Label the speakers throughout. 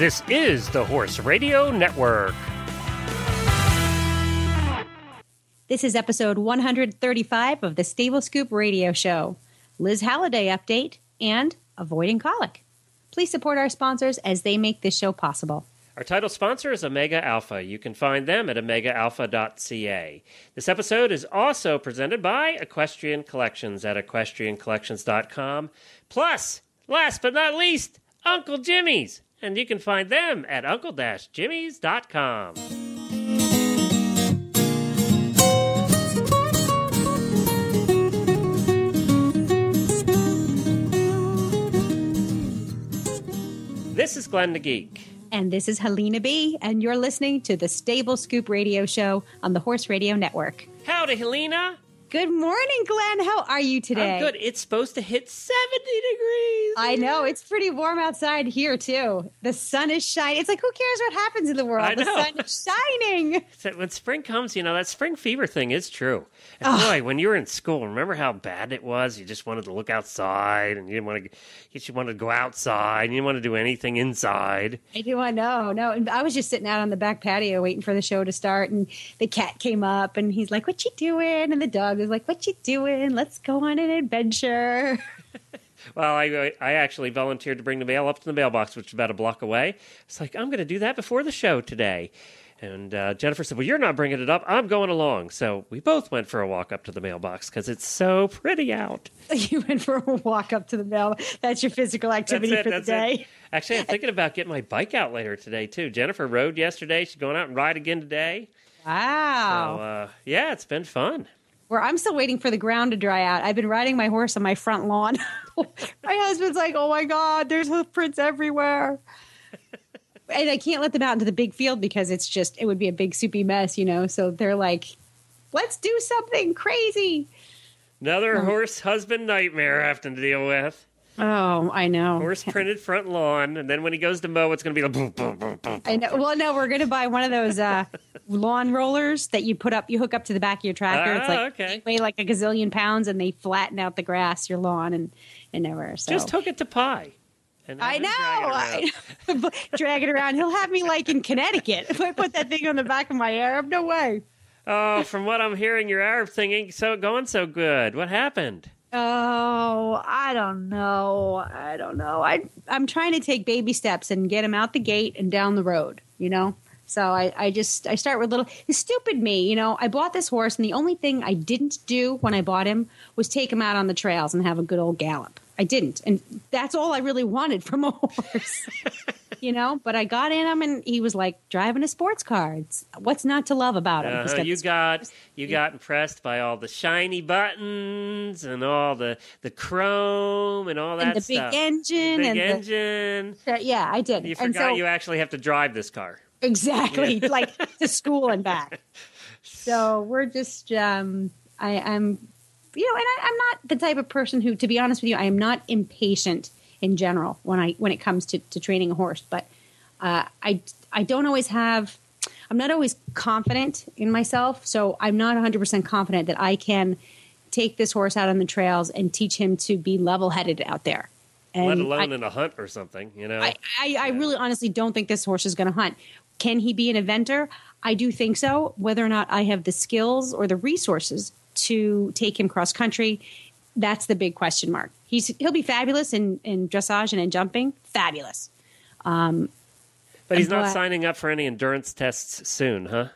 Speaker 1: This is the Horse Radio Network.
Speaker 2: This is episode 135 of the Stable Scoop Radio Show. Liz Halliday update and avoiding colic. Please support our sponsors as they make this show possible.
Speaker 1: Our title sponsor is Omega Alpha. You can find them at omegaalpha.ca. This episode is also presented by Equestrian Collections at equestriancollections.com. Plus, last but not least, Uncle Jimmy's. And you can find them at uncle-jimmy's.com. This is Glenn the Geek.
Speaker 2: And this is Helena B, and you're listening to the Stable Scoop Radio Show on the Horse Radio Network.
Speaker 1: Howdy, Helena.
Speaker 2: Good morning, Glenn. How are you today?
Speaker 1: I'm good. It's supposed to hit 70 degrees.
Speaker 2: I know. It's pretty warm outside here, too. The sun is shining. It's like, who cares what happens in the world? The sun is shining.
Speaker 1: So when spring comes, you know, that spring fever thing is true. And
Speaker 2: Ugh.
Speaker 1: boy, when you were in school, remember how bad it was? You just wanted to look outside and you didn't want to, you just wanted to go outside and you didn't want to do anything inside.
Speaker 2: I do. I know. No, and I was just sitting out on the back patio waiting for the show to start, and the cat came up, and he's like, "What you doing?" And the dog was like, "What you doing? Let's go on an adventure."
Speaker 1: Well, I, I actually volunteered to bring the mail up to the mailbox, which is about a block away. It's like, I'm going to do that before the show today. And uh, Jennifer said, Well, you're not bringing it up. I'm going along. So we both went for a walk up to the mailbox because it's so pretty out.
Speaker 2: you went for a walk up to the mail. That's your physical activity
Speaker 1: it,
Speaker 2: for the day.
Speaker 1: it. Actually, I'm thinking about getting my bike out later today too. Jennifer rode yesterday. She's going out and ride again today.
Speaker 2: Wow.
Speaker 1: So uh, yeah, it's been fun.
Speaker 2: Where I'm still waiting for the ground to dry out. I've been riding my horse on my front lawn. my husband's like, "Oh my god, there's hoofprints everywhere." and I can't let them out into the big field because it's just it would be a big soupy mess, you know. So they're like, "Let's do something crazy."
Speaker 1: Another
Speaker 2: Oh.
Speaker 1: horse husband nightmare I have to deal with.
Speaker 2: Oh, I know.
Speaker 1: Horse printed front lawn, and then when he goes to mow, it's going to be like boom, boom, boom, boom.
Speaker 2: I know. Well, no, we're going to buy one of those uh, lawn rollers that you put up, you hook up to the back of your tractor. it's
Speaker 1: Ah,
Speaker 2: like
Speaker 1: okay.
Speaker 2: they weigh like a gazillion pounds, and they flatten out the grass, your lawn, and and everywhere. So
Speaker 1: Just hook it to pie.
Speaker 2: I know.
Speaker 1: drag it
Speaker 2: drag it around. He'll have me like in Connecticut. If I put that thing on the back of my Arab, no way.
Speaker 1: Oh, from what I'm hearing, your Arab thing ain't so going so good. What happened?
Speaker 2: Oh, I don't know. I don't know. I I'm trying to take baby steps and get him out the gate and down the road. You know. So I, I just I start with little stupid me, you know. I bought this horse and the only thing I didn't do when I bought him was take him out on the trails and have a good old gallop. I didn't, and that's all I really wanted from a horse, you know. But I got in him, and he was like driving a sports car. It's, what's not to love about him?
Speaker 1: Uh,
Speaker 2: got
Speaker 1: you got you got impressed by all the shiny buttons and all the the chrome and all that
Speaker 2: and the
Speaker 1: stuff.
Speaker 2: big engine
Speaker 1: big
Speaker 2: and
Speaker 1: engine.
Speaker 2: the yeah, I did.
Speaker 1: You forgot
Speaker 2: so,
Speaker 1: you actually have to drive this car.
Speaker 2: Exactly, like to school and back. So we're just, um, I am, you know, and I, I'm not the type of person who, to be honest with you, I am not impatient in general when I when it comes to, to training a horse. But uh, I I don't always have, I'm not always confident in myself. So I'm not 100 percent confident that I can take this horse out on the trails and teach him to be level headed out there. And
Speaker 1: let
Speaker 2: I-
Speaker 1: alone in a hunt or something. You know.
Speaker 2: I, I, I really honestly don't think this horse is going to hunt. Can he be an eventer? I do think so. Whether or not I have the skills or the resources to take him cross country, that's the big question mark. He's he'll be fabulous in, in dressage and in jumping, fabulous.
Speaker 1: but he's not
Speaker 2: but-
Speaker 1: signing up for any endurance tests soon, huh?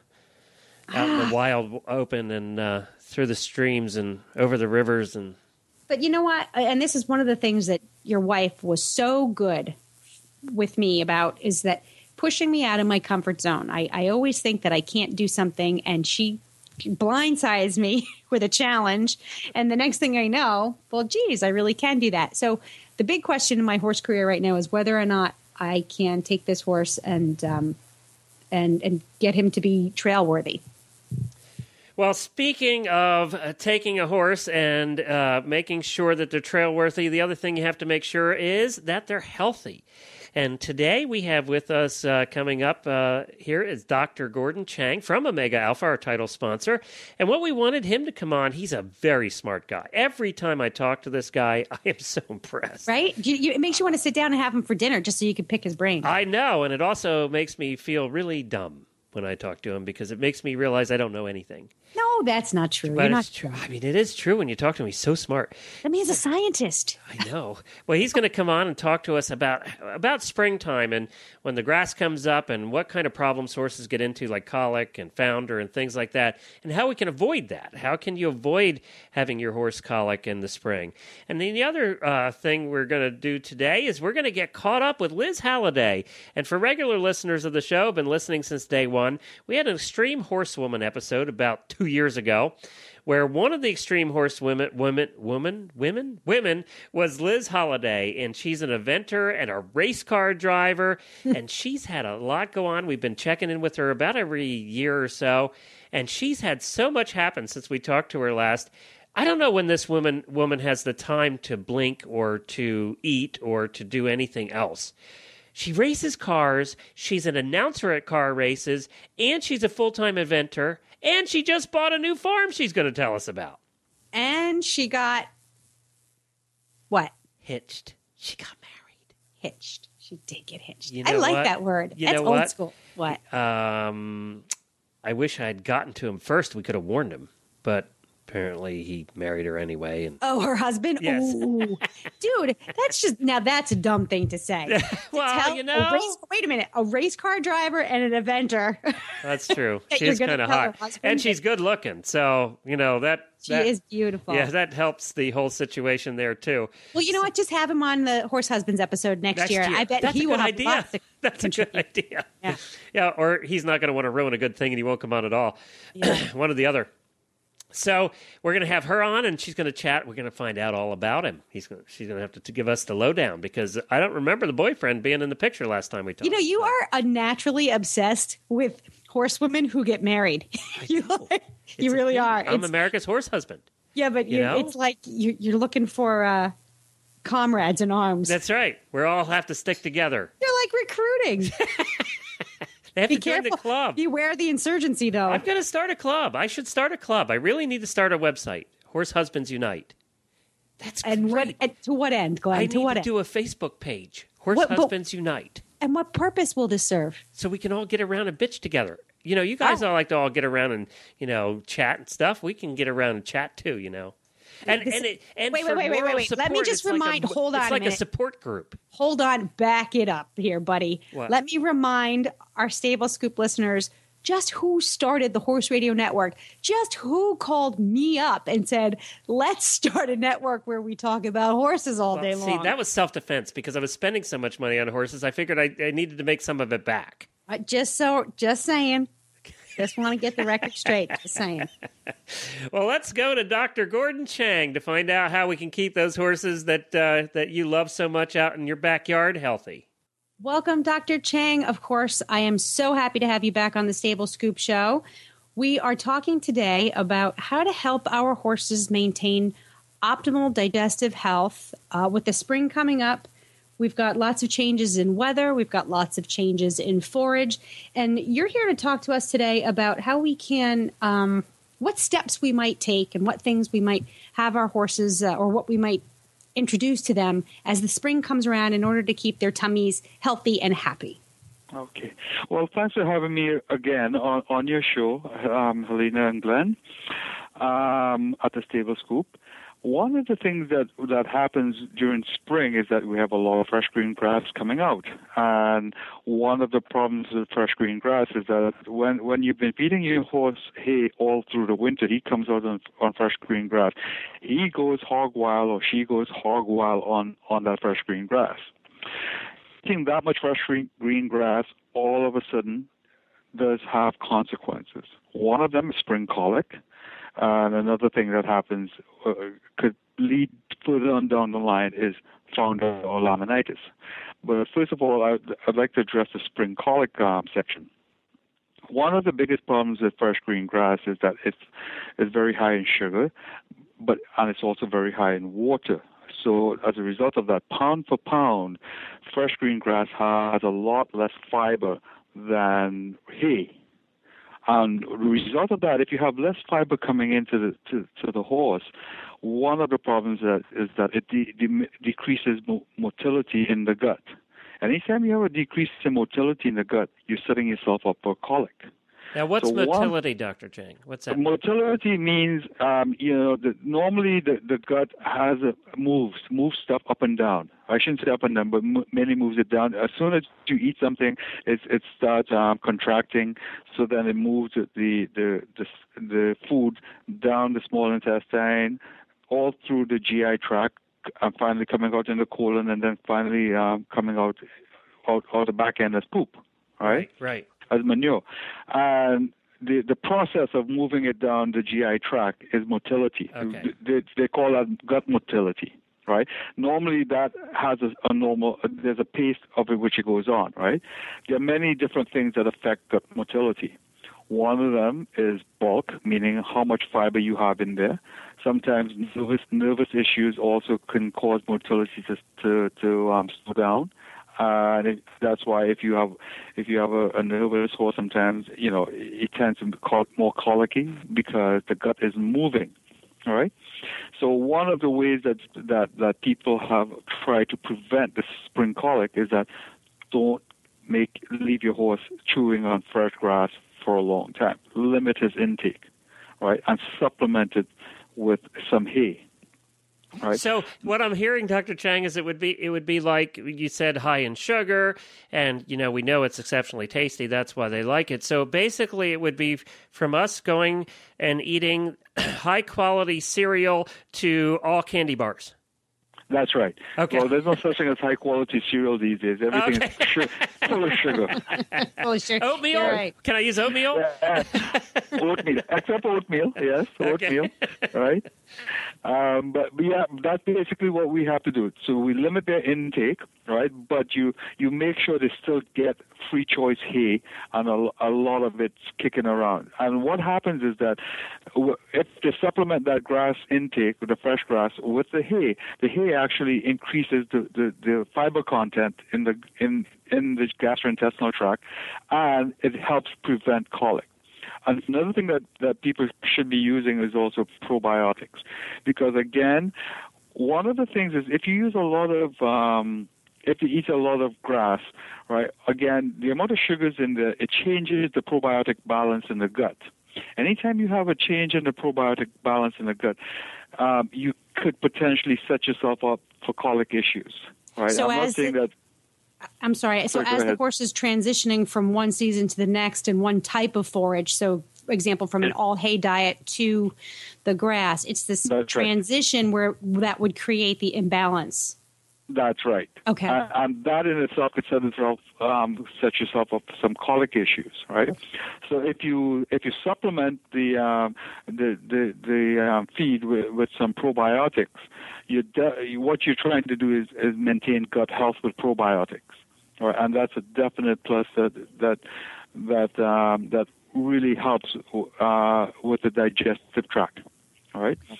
Speaker 1: Out in the wild open and uh, through the streams and over the rivers and
Speaker 2: But you know what? And this is one of the things that your wife was so good with me about is that pushing me out of my comfort zone. I, I always think that I can't do something, and she blindsides me with a challenge. And the next thing I know, well, geez, I really can do that. So the big question in my horse career right now is whether or not I can take this horse and um, and and get him to be trail worthy.
Speaker 1: Well, speaking of uh, taking a horse and uh, making sure that they're trail worthy, the other thing you have to make sure is that they're healthy. And today we have with us uh, coming up uh, here is Dr. Gordon Chang from Omega Alpha, our title sponsor. And what we wanted him to come on, he's a very smart guy. Every time I talk to this guy, I am so impressed.
Speaker 2: Right? You, you, it makes you want to sit down and have him for dinner just so you can pick his brain.
Speaker 1: I know. And it also makes me feel really dumb when I talk to him because it makes me realize I don't know anything.
Speaker 2: No, that's not true.
Speaker 1: But
Speaker 2: You're not
Speaker 1: true. I mean, it is true when you talk to him. He's so smart.
Speaker 2: I mean, he's a scientist.
Speaker 1: I know. Well, he's going to come on and talk to us about about springtime and when the grass comes up and what kind of problems horses get into, like colic and founder and things like that, and how we can avoid that. How can you avoid having your horse colic in the spring? And then the other uh, thing we're going to do today is we're going to get caught up with Liz Halliday. And for regular listeners of the show, been listening since day one, we had an extreme horsewoman episode about two years ago where one of the extreme horse women, women, women, women, women was Liz Halliday, and she's an eventer and a race car driver, hmm. and she's had a lot go on. We've been checking in with her about every year or so, and she's had so much happen since we talked to her last. I don't know when this woman woman has the time to blink or to eat or to do anything else. She races cars, she's an announcer at car races, and she's a full time eventer, and she just bought a new farm she's going to tell us about.
Speaker 2: And she got what?
Speaker 1: Hitched. She got married.
Speaker 2: Hitched. She did get hitched.
Speaker 1: You
Speaker 2: I like
Speaker 1: what?
Speaker 2: that word.
Speaker 1: You
Speaker 2: That's
Speaker 1: know
Speaker 2: old
Speaker 1: what?
Speaker 2: school. What?
Speaker 1: Um, I wish I had gotten to him first. We could have warned him, but apparently he married her anyway. And
Speaker 2: Oh, her husband?
Speaker 1: Yes.
Speaker 2: Ooh. Dude, that's just now that's a dumb thing to say. To
Speaker 1: well,
Speaker 2: tell
Speaker 1: you
Speaker 2: a
Speaker 1: know,
Speaker 2: race, wait a minute, a race car driver and an eventer.
Speaker 1: that's true.
Speaker 2: that
Speaker 1: She
Speaker 2: you're
Speaker 1: is
Speaker 2: gonna
Speaker 1: kind of hot, and she's good looking. So you know that.
Speaker 2: she
Speaker 1: that-
Speaker 2: is beautiful.
Speaker 1: Yeah, that helps the whole situation there too.
Speaker 2: Well, you know what? Just have him on the horse husbands episode next,
Speaker 1: Next
Speaker 2: year.
Speaker 1: year.
Speaker 2: I bet
Speaker 1: That's
Speaker 2: he will have
Speaker 1: idea.
Speaker 2: lots to
Speaker 1: That's a good idea.
Speaker 2: Yeah.
Speaker 1: Yeah, or he's not going to want to ruin a good thing and he won't come on at all. One or the other. So we're going to have her on, and she's going to chat. We're going to find out all about him. He's going to, She's going to have to, to give us the lowdown because I don't remember the boyfriend being in the picture last time we talked.
Speaker 2: You know, you are a naturally obsessed with horsewomen who get married. you
Speaker 1: know.
Speaker 2: you really
Speaker 1: thing.
Speaker 2: are.
Speaker 1: I'm
Speaker 2: It's-
Speaker 1: America's horse husband.
Speaker 2: yeah, but
Speaker 1: you
Speaker 2: you
Speaker 1: know?
Speaker 2: it's like you, you're looking for uh, comrades in arms.
Speaker 1: That's right. We all have to stick together.
Speaker 2: You're like recruiting.
Speaker 1: They have
Speaker 2: Be
Speaker 1: to join
Speaker 2: careful.
Speaker 1: the club.
Speaker 2: Beware the insurgency, though.
Speaker 1: I'm going to start a club. I should start a club. I really need to start a website. Horse Husbands Unite. That's
Speaker 2: and
Speaker 1: great.
Speaker 2: what? And to what end, Glenn?
Speaker 1: I
Speaker 2: to
Speaker 1: need
Speaker 2: what
Speaker 1: to do a Facebook page. Horse
Speaker 2: What- but-
Speaker 1: Husbands Unite.
Speaker 2: and what purpose will this serve?
Speaker 1: so we can all get around and bitch together. You know, you guys
Speaker 2: Oh.
Speaker 1: all like to all get around and you know chat and stuff. We can get around and chat too. You know, and
Speaker 2: This-
Speaker 1: and it, and
Speaker 2: Wait, wait, wait, wait, wait, wait. Let me just
Speaker 1: it's like a-
Speaker 2: remind- hold on
Speaker 1: It's like a
Speaker 2: minute.
Speaker 1: support group.
Speaker 2: Hold on, back it up here, buddy.
Speaker 1: What?
Speaker 2: Let me remind our Stable Scoop listeners just who started the Horse Radio Network, just who called me up and said, let's start a network where we talk about horses all day
Speaker 1: Well, see, that was self defense because I was spending so much money on horses. I figured I, I needed to make some of it back.
Speaker 2: Uh, just so, just saying. Just want to get the record straight. Just saying.
Speaker 1: Well, let's go to Dr. Gordon Chang to find out how we can keep those horses that uh, that you love so much out in your backyard healthy.
Speaker 2: Welcome, Dr. Chang. Of course, I am so happy to have you back on the Stable Scoop Show. We are talking today about how to help our horses maintain optimal digestive health. Uh, with the spring coming up, we've got lots of changes in weather, we've got lots of changes in forage, and you're here to talk to us today about how we can. Um, what steps we might take and what things we might have our horses uh, or what we might introduce to them as the spring comes around in order to keep their tummies healthy and happy.
Speaker 3: Okay. Well, thanks for having me again on, on your show, um, Helena and Glenn, um, at the Stable Scoop. One of the things that that happens during spring is that we have a lot of fresh green grass coming out, and one of the problems with fresh green grass is that when when you've been feeding your horse hay all through the winter, he comes out on, on fresh green grass. He goes hog wild or she goes hog wild on on that fresh green grass eating that much fresh green, green grass all of a sudden does have consequences. One of them is spring colic, and another thing that happens uh, could lead further on down the line is founder or laminitis. But first of all, I'd, I'd like to address the spring colic um, section. One of the biggest problems with fresh green grass is that it's, it's very high in sugar, but and it's also very high in water. So as a result of that, pound for pound, fresh green grass has a lot less fiber than hay. And the result of that, if you have less fiber coming into the to, to the horse, one of the problems that is that it de- de- decreases mo- motility in the gut. Anytime you have a decrease in motility in the gut, you're setting yourself up for colic.
Speaker 1: Now, what's
Speaker 3: So one-
Speaker 1: motility, Dr. Chang? What's that?
Speaker 3: Motility means, um, you know, the, normally the, the gut has a, moves, moves stuff up and down. I shouldn't say up and down, but m- mainly moves it down. As soon as you eat something, it, it starts um, contracting, so then it moves the, the, the, the, the food down the small intestine, all through the GI tract, and finally coming out in the colon, and then finally um, coming out, out, out the back end as poop, right?
Speaker 1: Right.
Speaker 3: As manure. And the, the process of moving it down the GI tract is motility.
Speaker 1: Okay.
Speaker 3: They, they call that gut motility, right? Normally that has a, a normal, there's a pace of it which it goes on, right? There are many different things that affect gut motility. One of them is bulk, meaning how much fiber you have in there. Sometimes nervous nervous issues also can cause motility to to, to um, slow down and it, that's why if you have if you have a, a nervous horse, sometimes you know it tends to be col- more colicky because the gut is moving. All right. So one of the ways that that that people have tried to prevent the spring colic is that don't make leave your horse chewing on fresh grass for a long time. Limit his intake, right, and supplement it with some hay. Right.
Speaker 1: So what I'm hearing, Dr. Chang, is it would be it would be like you said, high in sugar, and you know we know it's exceptionally tasty. That's why they like it. So basically, it would be from us going and eating high quality cereal to all candy bars.
Speaker 3: That's right.
Speaker 1: Okay.
Speaker 3: Well, there's no such thing as high quality cereal these days. Everything
Speaker 1: Okay.
Speaker 3: is su- full of sugar.
Speaker 2: Oh, sure.
Speaker 1: Oatmeal?
Speaker 2: You're right.
Speaker 1: Can I use oatmeal?
Speaker 3: oatmeal, except oatmeal. Yes,
Speaker 1: Okay.
Speaker 3: oatmeal. Right. Um, but, but yeah, that's basically what we have to do. So we limit their intake, right? But you you make sure they still get free choice hay, and a, a lot of it's kicking around. And what happens is that if they supplement that grass intake with the fresh grass with the hay, the hay actually increases the, the, the fiber content in the in in the gastrointestinal tract, and it helps prevent colic. And another thing that, that people should be using is also probiotics. Because again, one of the things is if you use a lot of, um, if you eat a lot of grass, right, again, the amount of sugars in there, it changes the probiotic balance in the gut. Anytime you have a change in the probiotic balance in the gut, um, you could potentially set yourself up for colic issues, right?
Speaker 2: So
Speaker 3: I'm not
Speaker 2: as
Speaker 3: saying
Speaker 2: the-
Speaker 3: that
Speaker 2: I'm sorry. So
Speaker 3: Sorry,
Speaker 2: as the horse is transitioning from one season to the next and one type of forage, so for example, from an all hay diet to the grass, it's this
Speaker 3: That's right.
Speaker 2: transition where that would create the imbalance.
Speaker 3: That's right.
Speaker 2: Okay.
Speaker 3: And, and that in itself could set itself um, set yourself up for some colic issues, right? So if you if you supplement the um, the the, the um, feed with, with some probiotics, you de- what you're trying to do is, is maintain gut health with probiotics, right? And that's a definite plus that that that um, that really helps uh, with the digestive tract, all right? Wha-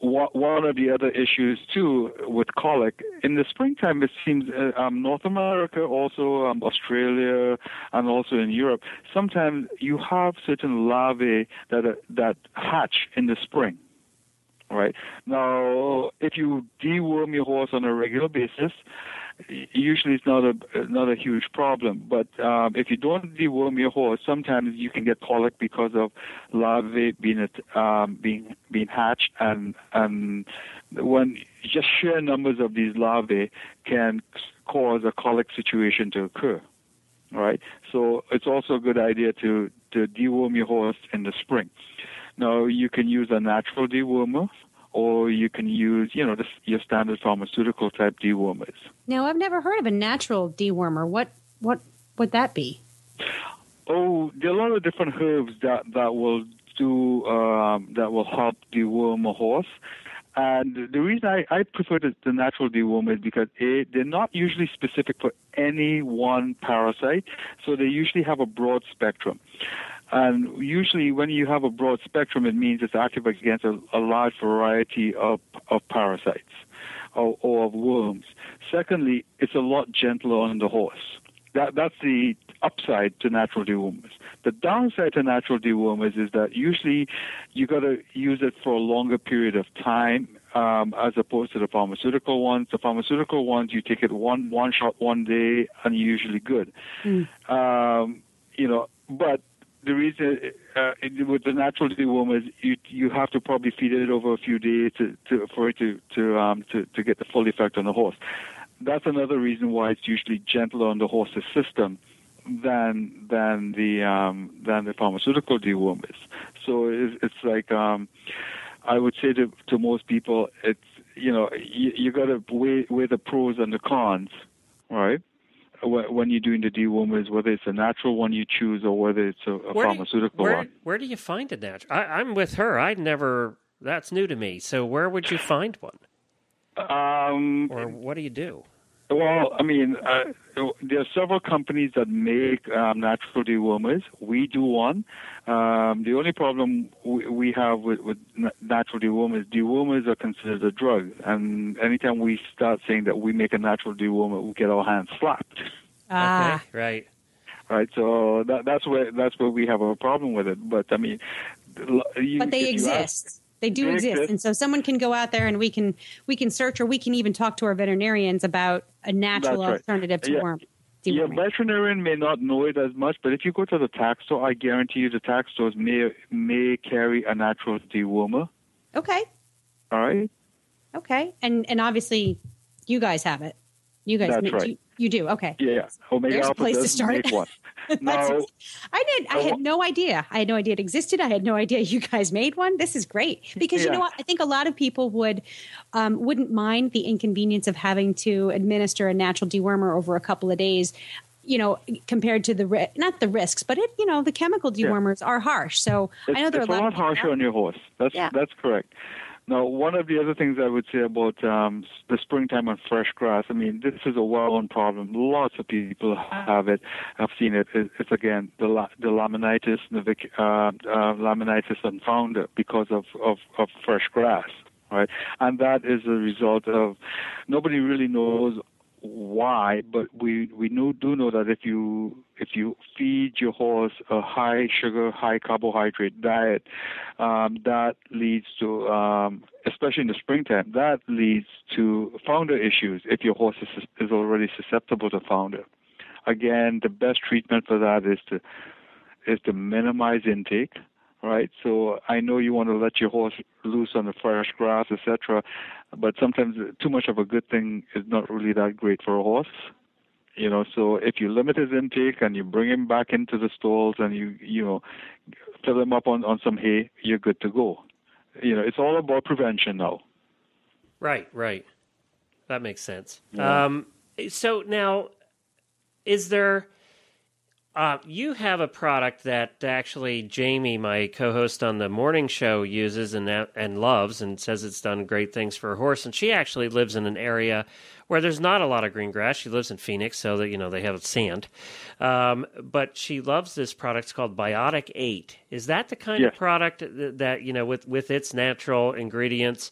Speaker 3: one of the other issues too with colic. In the springtime it seems uh, um, north america also um, australia and also in europe sometimes you have certain larvae that are, that hatch in the spring right? Now if you deworm your horse on a regular basis usually it's not a not a huge problem. But um, if you don't deworm your horse, sometimes you can get colic because of larvae being um, being being hatched, and and when just sheer numbers of these larvae can cause a colic situation to occur. Right, so it's also a good idea to to deworm your horse in the spring. Now you can use a natural dewormer, or you can use you know the, your standard pharmaceutical type dewormers.
Speaker 2: Now, I've never heard of a natural dewormer. What what would that be?
Speaker 3: Oh, there are a lot of different herbs that that will do um, that will help deworm a horse. And the reason I, I prefer the, the natural dewormer is because a, they're not usually specific for any one parasite, so they usually have a broad spectrum. And usually, when you have a broad spectrum, it means it's active against a, a large variety of, of parasites. or, or of worms. Secondly, it's a lot gentler on the horse. That that's the upside to natural dewormers. The downside to natural dewormers is that usually you got to use it for a longer period of time um, as opposed to the pharmaceutical ones. The pharmaceutical ones, you take it one one shot one day and you're usually good.
Speaker 2: Mm.
Speaker 3: Um, you know, but the reason uh, with the natural dewormers, you you have to probably feed it over a few days to, to for it to to um to, to get the full effect on the horse. That's another reason why it's usually gentler on the horse's system than than the um, than the pharmaceutical dewormers. So it's, it's like um, I would say to to most people, it's you know you, you got to weigh weigh the pros and the cons, right? When you're doing the dewormers, whether it's a natural one you choose or whether it's a, a pharmaceutical
Speaker 1: you, where,
Speaker 3: one.
Speaker 1: Where do you find a natural? I, I'm with her. I never. That's new to me. So where would you find one?
Speaker 3: Um,
Speaker 1: or what do you do?
Speaker 3: Well, I mean, uh, there are several companies that make um, natural dewormers. We do one. Um, the only problem we, we have with, with natural dewormers, dewormers are considered a drug, and anytime we start saying that we make a natural dewormer, we get our hands slapped.
Speaker 2: Ah,
Speaker 1: okay, right.
Speaker 3: Right, so that, that's where that's where we have a problem with it. But I mean, you,
Speaker 2: but they exist. Ask, they do exist. and so someone can go out there and we can we can search or we can even talk to our veterinarians about a natural
Speaker 3: right.
Speaker 2: alternative to
Speaker 3: yeah.
Speaker 2: worm.
Speaker 3: Yeah, veterinarian may not know it as much, but if you go to the tack store, I guarantee you the tack stores may may carry a natural dewormer.
Speaker 2: Okay.
Speaker 3: All right.
Speaker 2: Okay, and and obviously, you guys have it. You guys,
Speaker 3: That's
Speaker 2: make,
Speaker 3: right.
Speaker 2: you, you do. Okay.
Speaker 3: Yeah, Omega
Speaker 2: There's a
Speaker 3: Alpha
Speaker 2: place to start.
Speaker 3: make one. no,
Speaker 2: I did. I had no idea. I had no idea it existed. I had no idea you guys made one. This is great because you know what? I think a lot of people would um, wouldn't mind the inconvenience of having to administer a natural dewormer over a couple of days. You know, compared to the ri- not the risks, but it you know the chemical dewormers are harsh. So
Speaker 3: it's,
Speaker 2: I know there are a lot,
Speaker 3: lot harsher on your horse. That's
Speaker 2: Yeah.
Speaker 3: that's correct. Now, one of the other things I would say about um, the springtime on fresh grass, I mean, this is a well-known problem. Lots of people have it. I've seen it. It- It's again the the laminitis, the uh, uh, laminitis and founder because of, of of fresh grass, right? And that is a result of nobody really knows why, but we we know, do know that if you if you feed your horse a high sugar, high carbohydrate diet, um, that leads to, um, especially in the springtime, that leads to founder issues if your horse is, is already susceptible to founder. Again, the best treatment for that is to is to minimize intake. Right, so I know you want to let your horse loose on the fresh grass, etc. But sometimes too much of a good thing is not really that great for a horse you know so if you limit his intake and you bring him back into the stalls and you you know fill him up on on some hay you're good to go you know it's all about prevention now
Speaker 1: Right, right. That makes sense.
Speaker 3: Yeah.
Speaker 1: Um, so now, is there? Uh, you have a product that actually Jamie, my co-host on the morning show, uses and and loves, and says it's done great things for her horse. And she actually lives in an area where there's not a lot of green grass. She lives in Phoenix, so that you know they have sand. Um, but she loves this product. It's called Biotic Eight. Is that the kind of product that, that you know with with its natural ingredients?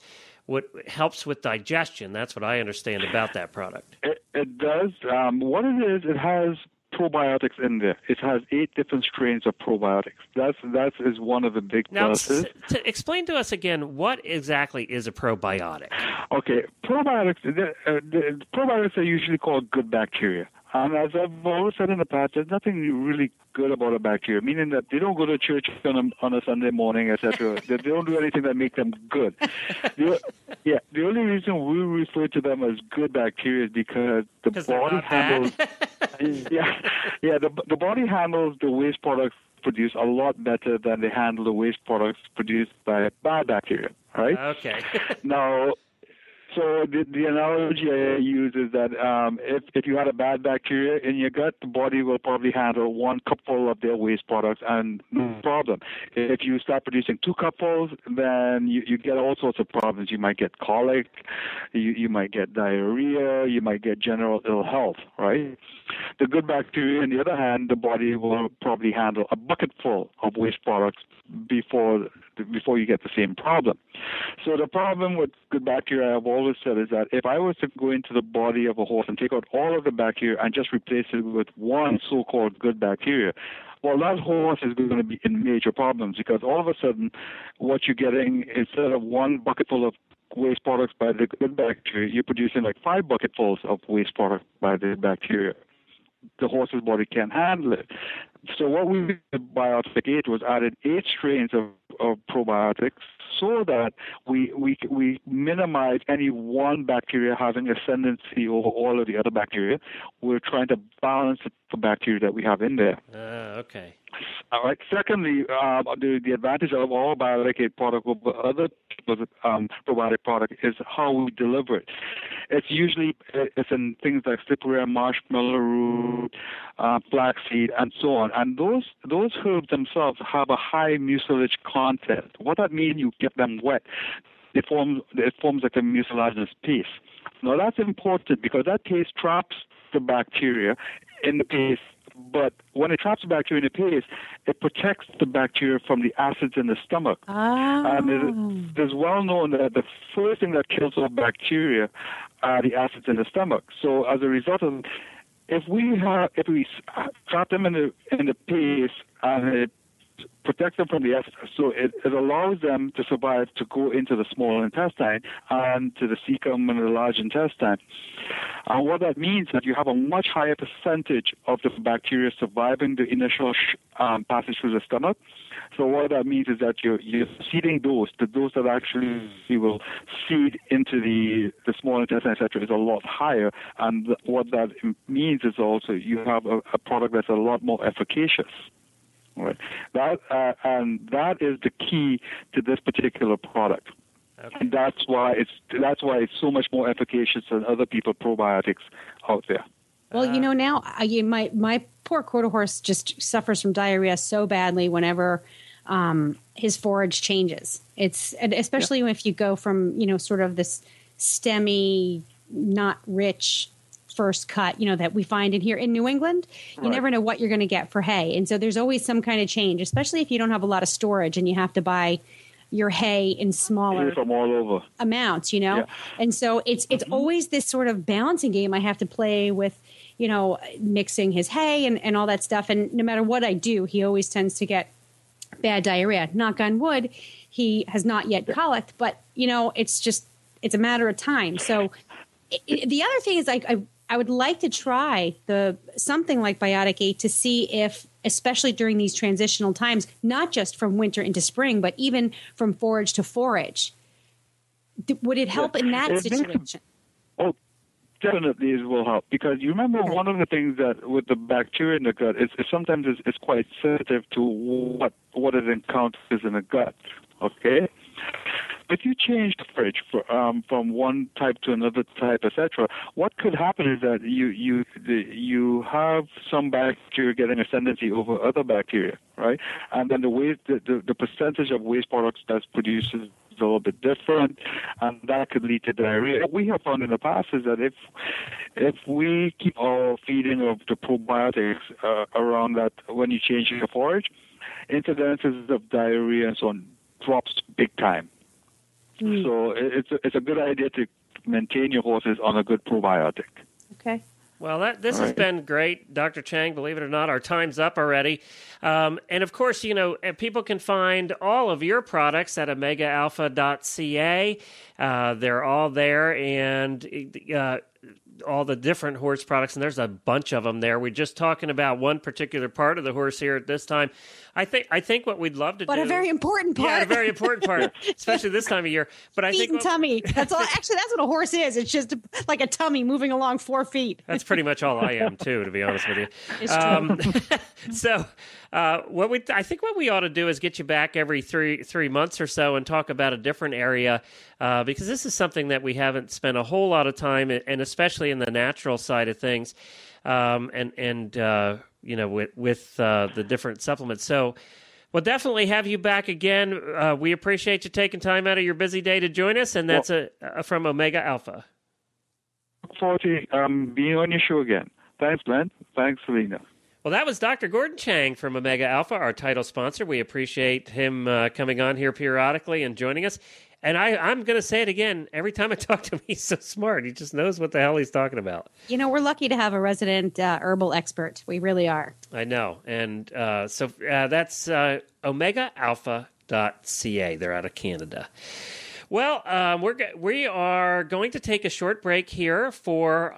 Speaker 1: what helps with digestion. That's what I understand about that product.
Speaker 3: it, it does um, what it is it has probiotics in there it has eight different strains of probiotics that's that is one of the big
Speaker 1: Now,
Speaker 3: pluses
Speaker 1: to explain to us again what exactly is a probiotic.
Speaker 3: Okay, probiotics. The, uh, the probiotics are usually called good bacteria, and as I've always said in the past, there's nothing really good about a bacteria. Meaning that they don't go to church on a, on a Sunday morning, etc. they, don't do anything that make them good. The, yeah, the only reason we refer to them as good bacteria is because the body handles. yeah, yeah. The the body handles the waste products produced a lot better than they handle the waste products produced by bad bacteria. Right.
Speaker 1: Okay.
Speaker 3: Now, so the, the analogy I use is that um, if, if you had a bad bacteria in your gut, the body will probably handle one cupful of their waste products and no problem. If you start producing two cupfuls, then you, you get all sorts of problems. You might get colic, you, you might get diarrhea, you might get general ill health, right? The good bacteria, on the other hand, the body will probably handle a bucket full of waste products before before you get the same problem. So the problem with good bacteria, I've always always said is that if I was to go into the body of a horse and take out all of the bacteria and just replace it with one so-called good bacteria, well, that horse is going to be in major problems because all of a sudden, what you're getting instead of one bucket full of waste products by the good bacteria, you're producing like five bucketfuls of waste product by the bacteria. The horse's body can't handle it. So what we did Biotic 8 was added eight strains of, of probiotics so that we, we, we minimize any one bacteria having ascendancy over all of the other bacteria. We're trying to balance the bacteria that we have in there.
Speaker 1: Uh, okay.
Speaker 3: All right. Secondly, uh, the, the advantage of all biotic product over other um, probiotic product is how we deliver it. It's usually it's in things like psyllium, marshmallow root, uh, flaxseed, and so on. And those those herbs themselves have a high mucilage content. What that means, you get them wet. It forms it forms like a mucilaginous paste. Now that's important because that paste traps the bacteria in the paste but when it traps the bacteria in the paste, it protects the bacteria from the acids in the stomach.
Speaker 2: Oh.
Speaker 3: And it is well known that the first thing that kills off bacteria are the acids in the stomach. So as a result of if we have if we trap them in the in the paste and it protects them from the acid. so it, it allows them to survive to go into the small intestine and to the cecum and the large intestine. And what that means is that you have a much higher percentage of the bacteria surviving the initial um, passage through the stomach. So what that means is that you're, you're seeding those, the dose that actually will seed into the, the small intestine, etc., is a lot higher. And what that means is also you have a, a product that's a lot more efficacious. Right. That uh, and that is the key to this particular product. Okay. And that's why it's that's why it's so much more efficacious than other people probiotics out there.
Speaker 2: Well, you know now I, my my poor quarter horse just suffers from diarrhea so badly whenever um, his forage changes. It's especially yeah. if you go from you know sort of this stemmy, not rich first cut, you know, that we find in here in New England, you right. never know what you're going to get for hay. And so there's always some kind of change, especially if you don't have a lot of storage and you have to buy your hay in smaller
Speaker 3: from all over
Speaker 2: amounts, you know? Yeah. And so it's it's mm-hmm. always this sort of balancing game I have to play with, you know, mixing his hay and, and all that stuff. And no matter what I do, he always tends to get bad diarrhea. Knock on wood, he has not yet colicked, but you know, it's just it's a matter of time. So it, the other thing is like I I would like to try the something like Biotic 8 to see if, especially during these transitional times, not just from winter into spring, but even from forage to forage, would it help yeah. in that it situation?
Speaker 3: oh, definitely it will help because you remember okay. one of the things that with the bacteria in the gut is, is sometimes it's, it's quite sensitive to what what it encounters in the gut. Okay, if you change the forage for, um, from one type to another type, etc., what could happen is that you you the, you have some bacteria getting ascendancy over other bacteria, right? And then the waste the, the, the percentage of waste products that's produced is a little bit different, and that could lead to diarrhea. What we have found in the past is that if if we keep our feeding of the probiotics uh, around that when you change your forage, incidences of diarrhea and so on drops big time. Mm. So it's a, it's a good idea to maintain your horses on a good probiotic.
Speaker 2: Okay.
Speaker 1: Well, that, this All has right. been great, Dr. Chang. Believe it or not, our time's up already. Um, and of course, you know, people can find all of your products at omegaalpha.ca. Uh, they're all there, and uh, all the different horse products, and there's a bunch of them there. We're just talking about one particular part of the horse here at this time. I think I think what we'd love to
Speaker 2: but
Speaker 1: do,
Speaker 2: a very important part,
Speaker 1: yeah, a very important part, especially this time of year. But I
Speaker 2: feet
Speaker 1: think
Speaker 2: and
Speaker 1: what,
Speaker 2: tummy. That's all. Actually, that's what a horse is. It's just like a tummy moving along four feet.
Speaker 1: That's pretty much all I am too, to be honest with you. It's true. Um, so, uh, what we I think what we ought to do is get you back every three three months or so and talk about a different area uh, because this is something that we haven't spent a whole lot of time, and especially in the natural side of things, um, and and uh, you know with with uh, the different supplements. So. We'll definitely have you back again. Uh, we appreciate you taking time out of your busy day to join us, and that's well, a, a, from Omega Alpha.
Speaker 3: Look forward to um, being on your show again. Thanks, Glenn. Thanks, Selena.
Speaker 1: Well, that was Dr. Gordon Chang from Omega Alpha, our title sponsor. We appreciate him uh, coming on here periodically and joining us. And I, I'm going to say it again. Every time I talk to him, he's so smart. He just knows what the hell he's talking about.
Speaker 2: You know, we're lucky to have a resident uh, herbal expert. We really are.
Speaker 1: I know. And uh, so uh, that's uh, omegaalpha.ca. They're out of Canada. Well, um, we're we are going to take a short break here for.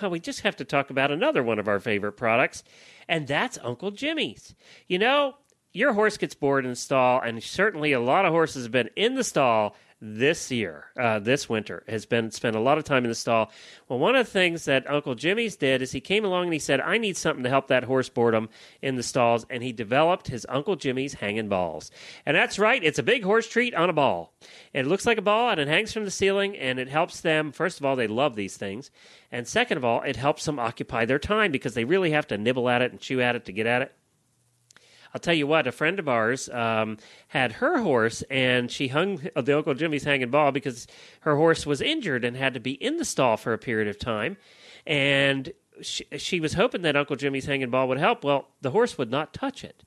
Speaker 1: Well, we just have to talk about another one of our favorite products, and that's Uncle Jimmy's. You know, your horse gets bored in the stall, and certainly a lot of horses have been in the stall this year, uh, this winter, has been spent a lot of time in the stall. Well, one of the things that Uncle Jimmy's did is he came along and he said, I need something to help that horse boredom in the stalls, and he developed his Uncle Jimmy's hanging balls. And that's right, it's a big horse treat on a ball. It looks like a ball, and it hangs from the ceiling, and it helps them. First of all, they love these things. And second of all, it helps them occupy their time because they really have to nibble at it and chew at it to get at it. I'll tell you what, a friend of ours um, had her horse, and she hung the Uncle Jimmy's hanging ball because her horse was injured and had to be in the stall for a period of time. And she, she was hoping that Uncle Jimmy's hanging ball would help. Well, the horse would not touch it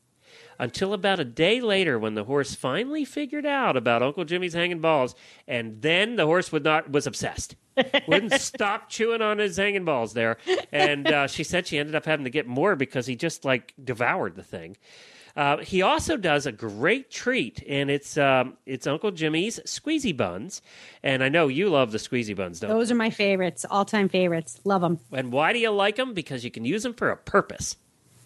Speaker 1: until about a day later when the horse finally figured out about Uncle Jimmy's hanging balls, and then the horse would not was obsessed. Wouldn't stop chewing on his hanging balls there, and uh, she said she ended up having to get more because he just like devoured the thing. Uh, he also does a great treat, and it's um, it's Uncle Jimmy's squeezy buns. And I know you love the squeezy buns, don't
Speaker 2: Those are my favorites, all time favorites. Love them.
Speaker 1: And why do you like them? Because you can use them for a purpose.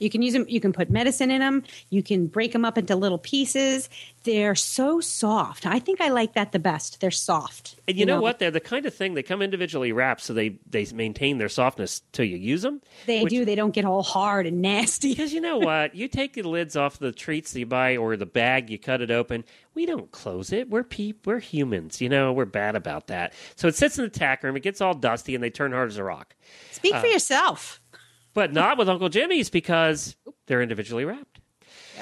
Speaker 2: You can use them. You can put medicine in them. You can break them up into little pieces. They're so soft. I think I like that the best. They're soft.
Speaker 1: And you, know, what? They're the kind of thing they come individually wrapped, so they they maintain their softness till you use them.
Speaker 2: They
Speaker 1: which-
Speaker 2: do. They don't get all hard and nasty.
Speaker 1: Because you know what? you take the lids off the treats that you buy or the bag, you cut it open. We don't close it. We're peep. We're humans. You know, we're bad about that. So it sits in the tack room. It gets all dusty, and they turn hard as a rock.
Speaker 2: Speak for uh, yourself.
Speaker 1: But not with Uncle Jimmy's because they're individually wrapped.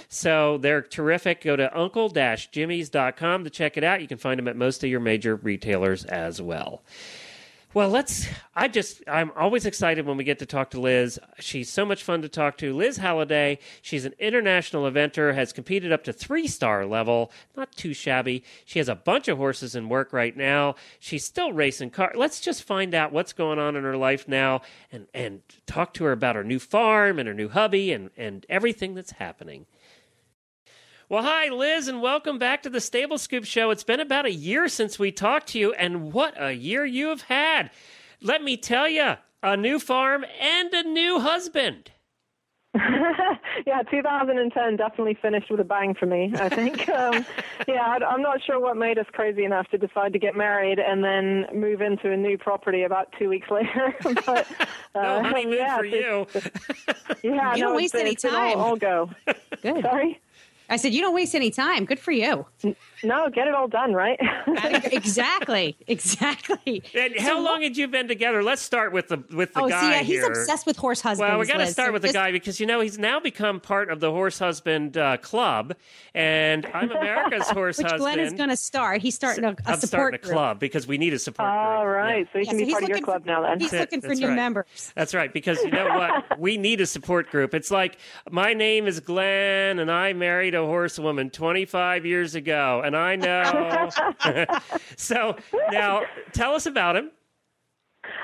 Speaker 1: So they're terrific. Go to uncle-jimmys.com to check it out. You can find them at most of your major retailers as well. Well, let's. I just. I'm always excited when we get to talk to Liz. She's so much fun to talk to. Liz Halliday. She's an international eventer. Has competed up to three star level. Not too shabby. She has a bunch of horses in work right now. She's still racing car. Let's just find out what's going on in her life now, and and talk to her about her new farm and her new hubby and and everything that's happening. Well, hi, Liz, and welcome back to the Stable Scoop Show. It's been about a year since we talked to you, and what a year you have had. Let me tell you, a new farm and a new husband.
Speaker 4: yeah, 2010 definitely finished with a bang for me. I think. um, yeah, I, I'm not sure what made us crazy enough to decide to get married and then move into a new property about two weeks later. but
Speaker 1: No
Speaker 4: uh,
Speaker 1: honeymoon
Speaker 4: yeah,
Speaker 1: for
Speaker 4: it's-
Speaker 1: you.
Speaker 4: Yeah,
Speaker 2: You
Speaker 4: no,
Speaker 2: don't
Speaker 4: it's
Speaker 2: waste
Speaker 4: been-
Speaker 2: any
Speaker 4: it's
Speaker 2: time.
Speaker 4: All, all go.
Speaker 2: Good.
Speaker 4: Sorry.
Speaker 2: I said you don't waste any time. Good for you.
Speaker 4: No, get it all done, right?
Speaker 2: exactly. Exactly.
Speaker 1: And how long had you been together? Let's start with the with the
Speaker 2: oh,
Speaker 1: guy
Speaker 2: see, yeah,
Speaker 1: here.
Speaker 2: he's obsessed with horse husbands.
Speaker 1: Well, we got to
Speaker 2: Liz.
Speaker 1: start
Speaker 2: So
Speaker 1: with the guy because you know he's now become part of the Horse Husband uh, Club, and I'm America's Horse
Speaker 2: Which
Speaker 1: Husband.
Speaker 2: Glenn is going to start. He's starting a, a
Speaker 1: I'm
Speaker 2: support
Speaker 1: starting a
Speaker 2: group.
Speaker 1: club because we need a support
Speaker 4: all
Speaker 1: group.
Speaker 4: right,
Speaker 1: Yeah.
Speaker 4: so you
Speaker 2: Yeah,
Speaker 4: can
Speaker 2: so
Speaker 4: be
Speaker 2: he's
Speaker 4: part of your club
Speaker 2: for-
Speaker 4: now then.
Speaker 2: He's
Speaker 1: That's
Speaker 2: looking for
Speaker 1: That's
Speaker 2: new
Speaker 1: right.
Speaker 2: members.
Speaker 1: That's right, because you know what? we need a support group. It's like my name is Glenn, and I married a horsewoman 25 years ago, and I know. so now, tell us about him.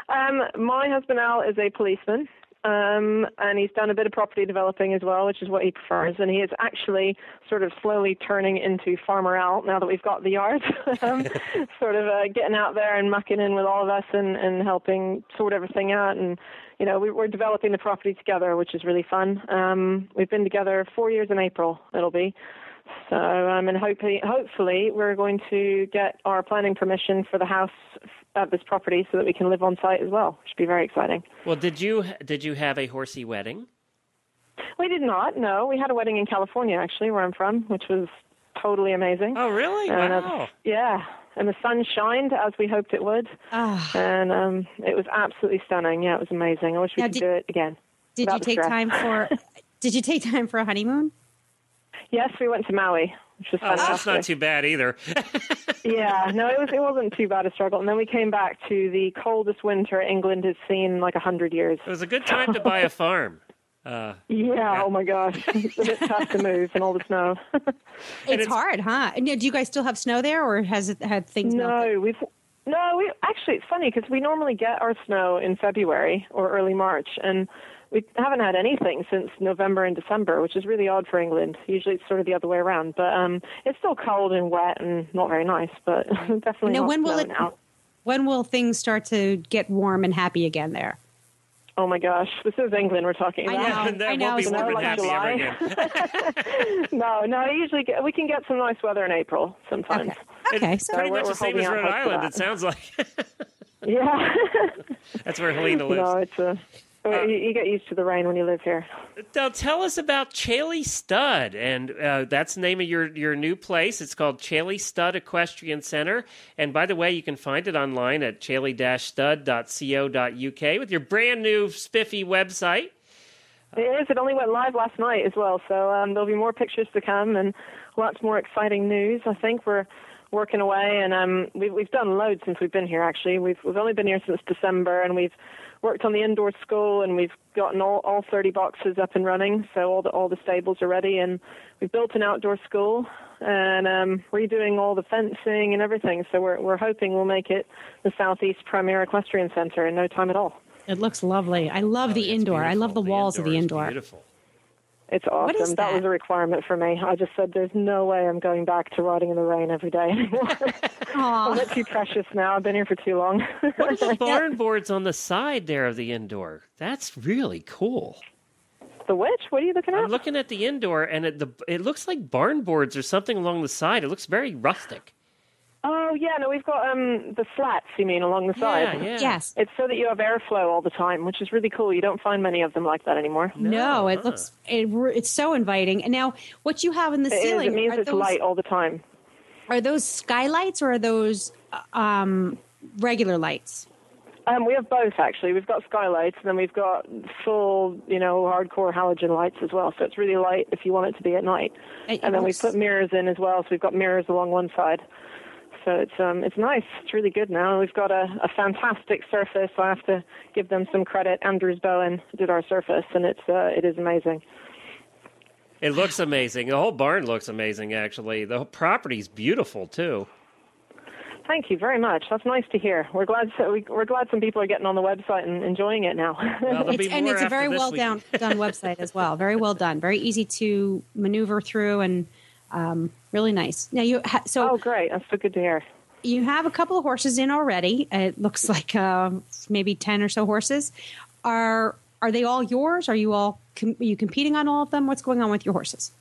Speaker 4: Um, my husband Al is a policeman, um, and he's done a bit of property developing as well, which is what he prefers. And he is actually sort of slowly turning into Farmer Al now that we've got the yard, um, sort of uh, getting out there and mucking in with all of us and, and helping sort everything out. And you know, we, we're developing the property together, which is really fun. Um, we've been together four years in April. It'll be. So, um, and hopefully, hopefully, we're going to get our planning permission for the house at this property so that we can live on site as well, which would be very exciting.
Speaker 1: Well, did you did you have a horsey wedding?
Speaker 4: We did not. No, we had a wedding in California, actually, where I'm from, which was totally amazing.
Speaker 1: Oh, really?
Speaker 4: And, uh,
Speaker 1: Wow.
Speaker 4: yeah, and the sun shined as we hoped it would,
Speaker 2: Ah,
Speaker 4: and um, it was absolutely stunning. Yeah, it was amazing. I wish we
Speaker 2: Now,
Speaker 4: could
Speaker 2: did-
Speaker 4: do it again.
Speaker 2: did you take
Speaker 4: stress.
Speaker 2: time for? Did you take time for a honeymoon?
Speaker 4: Yes, we went to Maui, which was
Speaker 1: Oh, that's not too bad either.
Speaker 4: yeah, no, it was it wasn't too bad a struggle. And then we came back to the coldest winter England has seen in like a hundred years.
Speaker 1: It was a good time to buy a farm. Uh,
Speaker 4: Yeah, oh my gosh. It's a bit tough to move and all the snow.
Speaker 2: It's,
Speaker 1: it's-
Speaker 2: hard, huh? And, Do you guys still have snow there, or has it had things? melted?
Speaker 4: no, we've no, we actually it's funny because we normally get our snow in February or early March and we haven't had anything since November and December, which is really odd for England. Usually it's sort of the other way around, but um it's still cold and wet and not very nice, but definitely
Speaker 2: Now, when will it?
Speaker 4: out.
Speaker 2: When will things start to get warm and happy again there?
Speaker 4: Oh my gosh, this is England we're talking
Speaker 2: I
Speaker 4: about.
Speaker 2: know.
Speaker 1: that
Speaker 2: know,
Speaker 1: won't be
Speaker 2: it's
Speaker 4: like
Speaker 1: happy
Speaker 4: July.
Speaker 1: ever again.
Speaker 4: no, no, I usually get, we can get some nice weather in April sometimes.
Speaker 2: Okay. Okay. So
Speaker 1: Pretty
Speaker 4: we're-
Speaker 1: much
Speaker 4: we're
Speaker 1: the same as Rhode Island. It sounds like
Speaker 4: Yeah.
Speaker 1: that's where Helena lives.
Speaker 4: no, it's a. you, you get used to the rain when you live here.
Speaker 1: Now tell us about Chaley Stud, and uh, that's the name of your your new place. It's called Chaley Stud Equestrian Center, and by the way, you can find it online at chaley-stud.co.uk with your brand new spiffy website.
Speaker 4: It is. It only went live last night as well, so um, there'll be more pictures to come and lots more exciting news. I think we're working away, and um, we've we've done loads since we've been here. Actually, we've we've only been here since December, and we've worked on the indoor school, and we've gotten all all 30 boxes up and running. So all the all the stables are ready, and we've built an outdoor school and um, redoing all the fencing and everything. So we're we're hoping we'll make it the Southeast Premier Equestrian Center in no time at all.
Speaker 2: it looks lovely. I love the
Speaker 1: Oh, It's
Speaker 2: indoor. I love the
Speaker 1: beautiful.
Speaker 2: walls of the indoor.
Speaker 1: Beautiful.
Speaker 4: It's awesome.
Speaker 2: is that?
Speaker 4: was a requirement for me. I just said, "There's no way I'm going back to riding in the rain every day anymore.
Speaker 2: Aw.
Speaker 4: I'm a bit too precious now. I've been here for too long."
Speaker 1: What are the barn boards on the side there of the indoor? That's really cool.
Speaker 4: the which? What are you looking at?
Speaker 1: I'm looking at the indoor, and it, the, it looks like barn boards or something along the side. It looks very rustic.
Speaker 4: Oh yeah, no, we've got um the slats. You mean along the side?
Speaker 1: Yeah, yeah.
Speaker 2: Yes.
Speaker 4: It's so that you have airflow all the time, which is really cool. You don't find many of them like that anymore.
Speaker 2: No, it
Speaker 1: huh.
Speaker 2: looks it, it's so inviting. And now, what you have in the
Speaker 4: It, is.
Speaker 2: ceiling
Speaker 4: it means
Speaker 2: are
Speaker 4: it's
Speaker 2: those,
Speaker 4: light all the time.
Speaker 2: are those skylights or are those uh, um, regular lights?
Speaker 4: Um, we have both actually. We've got skylights, and then we've got full, you know, hardcore halogen lights as well. So it's really light if you want it to be at night.
Speaker 2: It
Speaker 4: and then we
Speaker 2: looks-
Speaker 4: put mirrors in as well. So we've got mirrors along one side. So it's um it's nice. It's really good now. We've got a, a fantastic surface. I have to give them some credit. Andrews Bowen did our surface, and it's uh, it is amazing.
Speaker 1: It looks amazing. The whole barn looks amazing, actually. The whole property's beautiful, too.
Speaker 4: Thank you very much. That's nice to hear. We're glad so we, we're glad some people are getting on the website and enjoying it now.
Speaker 1: Well,
Speaker 2: It's, and it's a very well
Speaker 1: week.
Speaker 2: down, done website as well. Very well done. Very easy to maneuver through and um, really nice. Now you ha- so
Speaker 4: oh, great. That's so good to hear.
Speaker 2: you have a couple of horses in already. It looks like uh, maybe ten or so horses. Are are they all yours? Are you all com- are you competing on all of them? What's going on with your horses?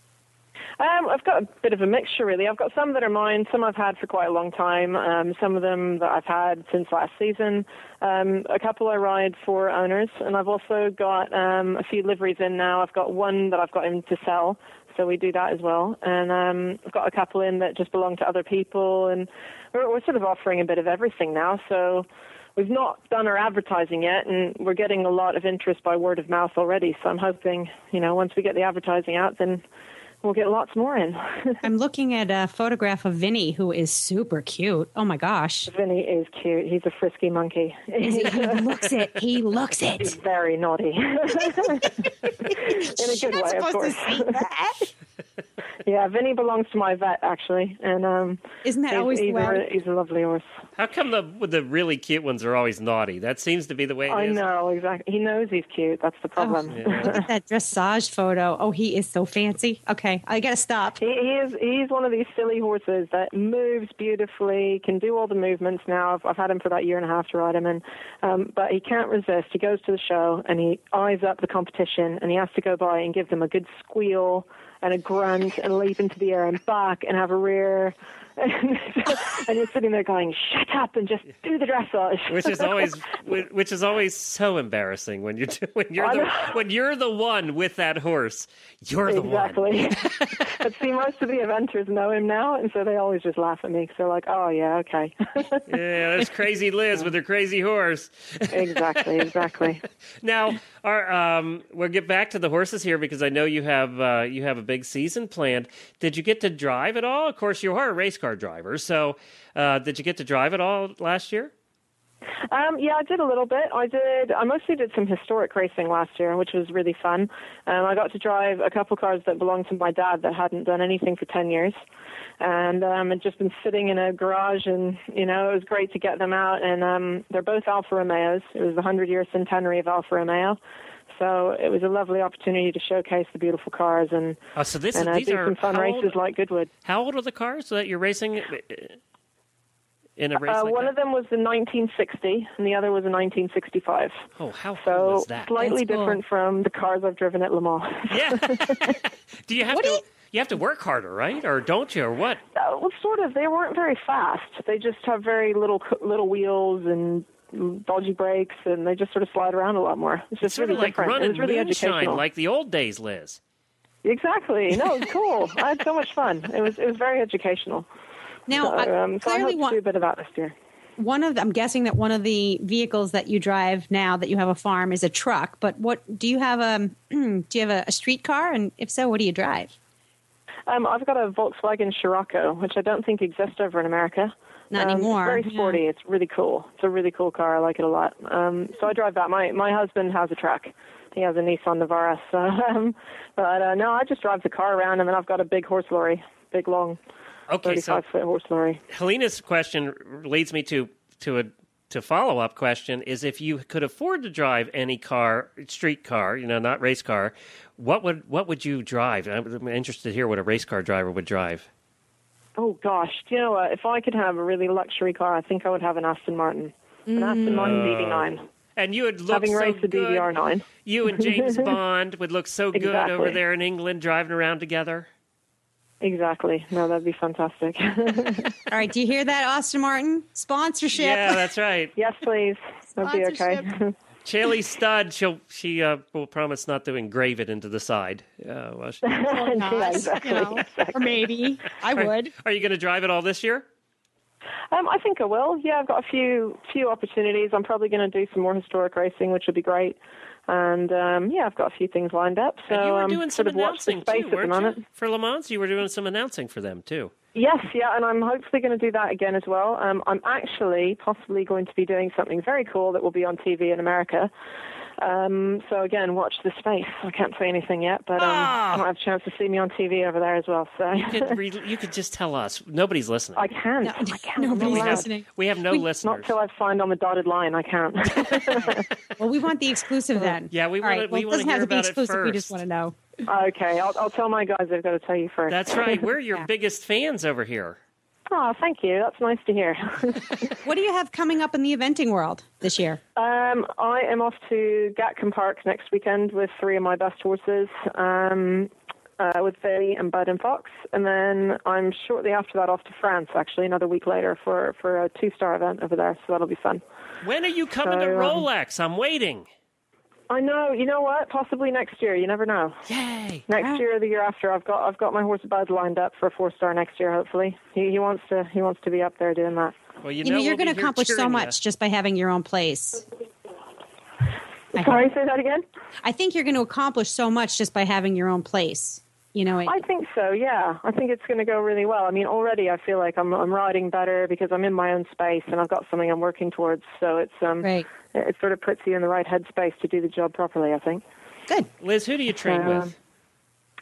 Speaker 4: Um, I've got a bit of a mixture, really. I've got some that are mine, some I've had for quite a long time, um, some of them that I've had since last season. Um, a couple I ride for owners, and I've also got um, a few liveries in now. I've got one that I've got in to sell, so we do that as well. And um, I've got a couple in that just belong to other people, and we're, we're sort of offering a bit of everything now. So we've not done our advertising yet, and we're getting a lot of interest by word of mouth already. So I'm hoping, you know, once we get the advertising out, then we'll get lots more in.
Speaker 2: I'm looking at a photograph of Vinny, who is super cute. Oh my gosh,
Speaker 4: Vinny is cute. He's a frisky monkey.
Speaker 2: Is he, he looks it. He looks
Speaker 4: He's
Speaker 2: it.
Speaker 4: very naughty. in a good way, of course.
Speaker 2: to see that.
Speaker 4: yeah, Vinny belongs to my vet actually, and um,
Speaker 2: Isn't that
Speaker 4: he's,
Speaker 2: always the
Speaker 4: he's,
Speaker 2: way?
Speaker 4: a, he's a lovely horse.
Speaker 1: How come the the really cute ones are always naughty? That seems to be the way it is.
Speaker 4: I know exactly. He knows he's cute. That's the problem.
Speaker 2: Look at that dressage photo. Oh, he is so fancy. Okay, I gotta stop.
Speaker 4: He, he is he's one of these silly horses that moves beautifully, can do all the movements now. I've, I've had him for about a year and a half to ride him, and um, but he can't resist. He goes to the show and he eyes up the competition, and he has to go by and give them a good squeal and a grunt and leap into the air and back and have a rear. and you're sitting there going, "Shut up and just do the dressage."
Speaker 1: Which is always which is always so embarrassing when you do, when you're the when you're the one with that horse. You're the one.
Speaker 4: Exactly. but see, most of the eventers know him now, and so they always just laugh at me because they're like, "Oh yeah, okay."
Speaker 1: Yeah, that's crazy Liz with her crazy horse.
Speaker 4: exactly, exactly.
Speaker 1: Now, our, um, we'll get back to the horses here because I know you have uh, you have a big season planned. Did you get to drive at all? Of course, you are a race car driver, so uh, did you get to drive at all last year?
Speaker 4: Um, yeah, I did a little bit. I did. I mostly did some historic racing last year, which was really fun. Um, I got to drive a couple cars that belonged to my dad that hadn't done anything for ten years, and um, had just been sitting in a garage. And you know, it was great to get them out. And um, they're both Alfa Romeos. It was the hundred year centenary of Alfa Romeo. So it was a lovely opportunity to showcase the beautiful cars and,
Speaker 1: Oh, so this
Speaker 4: and uh,
Speaker 1: these
Speaker 4: do
Speaker 1: are
Speaker 4: some fun races
Speaker 1: old,
Speaker 4: like Goodwood.
Speaker 1: how old are the cars that you're racing in a race
Speaker 4: Uh,
Speaker 1: like
Speaker 4: one
Speaker 1: that?
Speaker 4: of them was the 1960, and the other was a 1965.
Speaker 1: oh, how cool
Speaker 4: So
Speaker 1: is that?
Speaker 4: slightly
Speaker 2: That's cool.
Speaker 4: different from the cars I've driven at Le Mans.
Speaker 1: Yeah. do you have
Speaker 2: What
Speaker 1: to? You...
Speaker 2: you-
Speaker 1: have to work harder, right? Or don't you? Or what?
Speaker 4: Uh, well, sort of. They weren't very fast. They just have very little little wheels and dodgy brakes, and they just sort of slide around a lot more. It's
Speaker 1: It's
Speaker 4: just
Speaker 1: sort
Speaker 4: really
Speaker 1: of like
Speaker 4: different.
Speaker 1: running
Speaker 4: it was really
Speaker 1: moonshine, like the old days, Liz.
Speaker 4: Exactly. No, it was cool. I had so much fun. It was it was very educational.
Speaker 2: Now,
Speaker 4: so,
Speaker 2: I-
Speaker 4: um, so I
Speaker 2: clearly,
Speaker 4: hope
Speaker 2: one,
Speaker 4: to do a bit of that this year.
Speaker 2: one of the, I'm guessing that one of the vehicles that you drive now that you have a farm is a truck. But what do you have a do you have a, a street car? And if so, what do you drive?
Speaker 4: Um, I've got a Volkswagen Scirocco, which I don't think exists over in America.
Speaker 2: Not
Speaker 4: Um,
Speaker 2: anymore.
Speaker 4: It's very sporty. It's really cool. It's a really cool car. I like it a lot. Um, so I drive that. My my husband has a truck. He has a Nissan Navara. So, um, but uh, no, I just drive the car around, and then I've got a big horse lorry, big long,
Speaker 1: Okay, so
Speaker 4: thirty-five foot horse lorry.
Speaker 1: Helena's question leads me to to a to follow up question is if you could afford to drive any car, street car, you know, not race car, what would what would you drive? I'm interested to hear what a race car driver would drive.
Speaker 4: Oh gosh, do you know what? If I could have a really luxury car, I think I would have an Aston Martin, an Aston mm. Martin DB9.
Speaker 1: Uh, and you would look
Speaker 4: Having
Speaker 1: so
Speaker 4: raced the
Speaker 1: good.
Speaker 4: DBR9.
Speaker 1: You and James Bond would look so good over there in England driving around together.
Speaker 4: Exactly. No, that'd be fantastic.
Speaker 2: All right, do you hear that, Aston Martin? Sponsorship.
Speaker 1: Yeah, that's right.
Speaker 4: yes, please. That'd be okay.
Speaker 2: Sponsorship.
Speaker 1: Chaley Stud, she'll she uh, will promise not to engrave it into the side. Uh, well, she-
Speaker 2: Or
Speaker 4: Yeah,
Speaker 2: not,
Speaker 4: exactly,
Speaker 2: you know, or maybe I would.
Speaker 1: are you going to drive it all this year?
Speaker 4: Um, I think I will. Yeah, I've got a few few opportunities. I'm probably going to do some more historic racing, which would be great. And um, yeah, I've got a few things lined up. So
Speaker 1: and you were
Speaker 4: um,
Speaker 1: doing some
Speaker 4: sort of
Speaker 1: announcing too, weren't you? For Le Mans, you were doing some announcing for them too.
Speaker 4: Yes, yeah, and I'm hopefully going to do that again as well. Um, I'm actually possibly going to be doing something very cool that will be on TV in America. Um, so again, watch the space. I can't say anything yet, but um,
Speaker 1: Ah.
Speaker 4: you might have a chance to see me on TV over there as well. So
Speaker 1: You could re- you could just tell us. Nobody's listening.
Speaker 4: I can't.
Speaker 2: No,
Speaker 4: I can't.
Speaker 2: Nobody's
Speaker 4: not allowed.
Speaker 2: listening.
Speaker 1: we have no
Speaker 2: We-
Speaker 1: listeners.
Speaker 4: Not till I've signed on the dotted line. I can't.
Speaker 2: Well, we want the exclusive then.
Speaker 1: Yeah, we wanna-
Speaker 2: well,
Speaker 1: we
Speaker 2: it
Speaker 1: wanna
Speaker 2: doesn't have
Speaker 1: hear
Speaker 2: to be
Speaker 1: about it
Speaker 2: exclusive. We just want to know.
Speaker 4: okay, I'll, I'll tell my guys they've got to tell you first.
Speaker 1: That's right. We're your
Speaker 2: Yeah.
Speaker 1: biggest fans over here.
Speaker 4: Oh, thank you. That's nice to hear.
Speaker 2: What do you have coming up in the eventing world this year?
Speaker 4: Um, I am off to Gatcombe Park next weekend with three of my best horses, um, uh, with Faye and Bud and Fox, and then I'm shortly after that off to France. Actually, another week later for for a two star event over there, so that'll be fun.
Speaker 1: When are you coming to
Speaker 4: So, um,
Speaker 1: Rolex? I'm waiting.
Speaker 4: I know. You know what? Possibly next year. You never know.
Speaker 1: Yay!
Speaker 4: Next year or the year after, I've got I've got my horse Bud lined up for a four star next year. Hopefully, he he wants to he wants to be up there doing that.
Speaker 1: Well, you,
Speaker 2: You know,
Speaker 1: know
Speaker 2: you're
Speaker 1: we'll
Speaker 2: going to accomplish so
Speaker 1: cheering ya.
Speaker 2: much just by having your own place. I
Speaker 4: Sorry, say that again.
Speaker 2: I think you're going to accomplish so much just by having your own place. You know, it,
Speaker 4: I think so. Yeah, I think it's going to go really well. I mean, already I feel like I'm I'm riding better because I'm in my own space and I've got something I'm working towards. So it's um
Speaker 2: right.
Speaker 4: It sort of puts you in the right headspace to do the job properly. I think.
Speaker 2: Good.
Speaker 1: Liz, who do you train
Speaker 4: Um,
Speaker 1: with?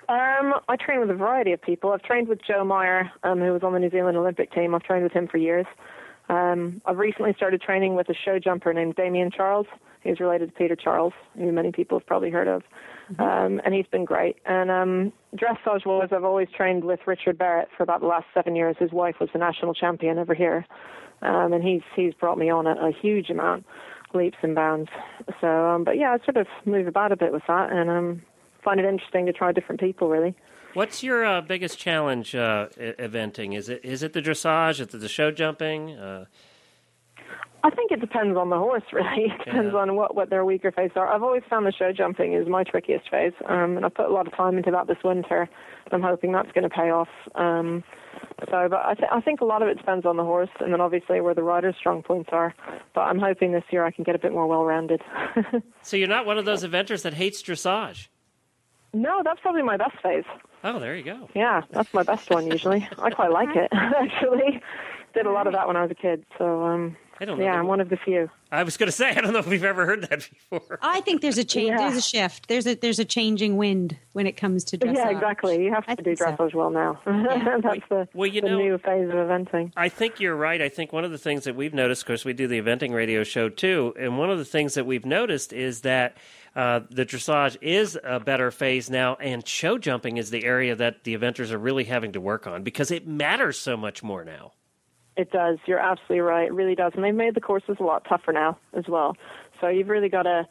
Speaker 4: Um, I train with a variety of people. I've trained with Joe Meyer, um, who was on the New Zealand Olympic team. I've trained with him for years. Um, I've recently started training with a show jumper named Damien Charles. He's related to Peter Charles, who many people have probably heard of. Um, and he's been great. And um, dressage wise, I've always trained with Richard Barrett for about the last seven years. His wife was the national champion over here, um, and he's he's brought me on a, a huge amount, leaps and bounds. So, um, but yeah, I sort of move about a bit with that, and um, find it interesting to try different people. Really.
Speaker 1: What's your uh, biggest challenge uh, eventing? Is it is it the dressage? Is it the show jumping? Uh,
Speaker 4: I think it depends on the horse, really. It depends
Speaker 1: Yeah.
Speaker 4: on what, what their weaker phase are. I've always found the show jumping is my trickiest phase, um, and I've put a lot of time into that this winter. I'm hoping that's going to pay off. Um, so, but I, th- I think a lot of it depends on the horse, and then obviously where the rider's strong points are. But I'm hoping this year I can get a bit more well-rounded.
Speaker 1: so you're not one of those eventers that hates dressage.
Speaker 4: no, that's probably my best phase.
Speaker 1: Oh, there you go.
Speaker 4: Yeah, that's my best one usually. I quite like it actually. Did a lot of that when I was a kid. So, um,
Speaker 1: I don't know.
Speaker 4: Yeah, I'm one of the few.
Speaker 1: I was going to say I don't know if we've ever heard that before.
Speaker 2: I think there's a change.
Speaker 4: Yeah.
Speaker 2: There's a shift. There's a there's a changing wind when it comes to dressage.
Speaker 4: Yeah, exactly. You have
Speaker 2: I
Speaker 4: to do
Speaker 2: think so.
Speaker 4: dressage well now. That's the,
Speaker 1: Well, you
Speaker 4: the
Speaker 1: know-
Speaker 4: new phase of eventing.
Speaker 1: I think you're right. I think one of the things that we've noticed, of course, we do the eventing radio show too, and one of the things that we've noticed is that uh, the dressage is a better phase now, and show jumping is the area that the eventers are really having to work on because it matters so much more now.
Speaker 4: It does. You're absolutely right. It really does. And they've made the courses a lot tougher now as well. So you've really got to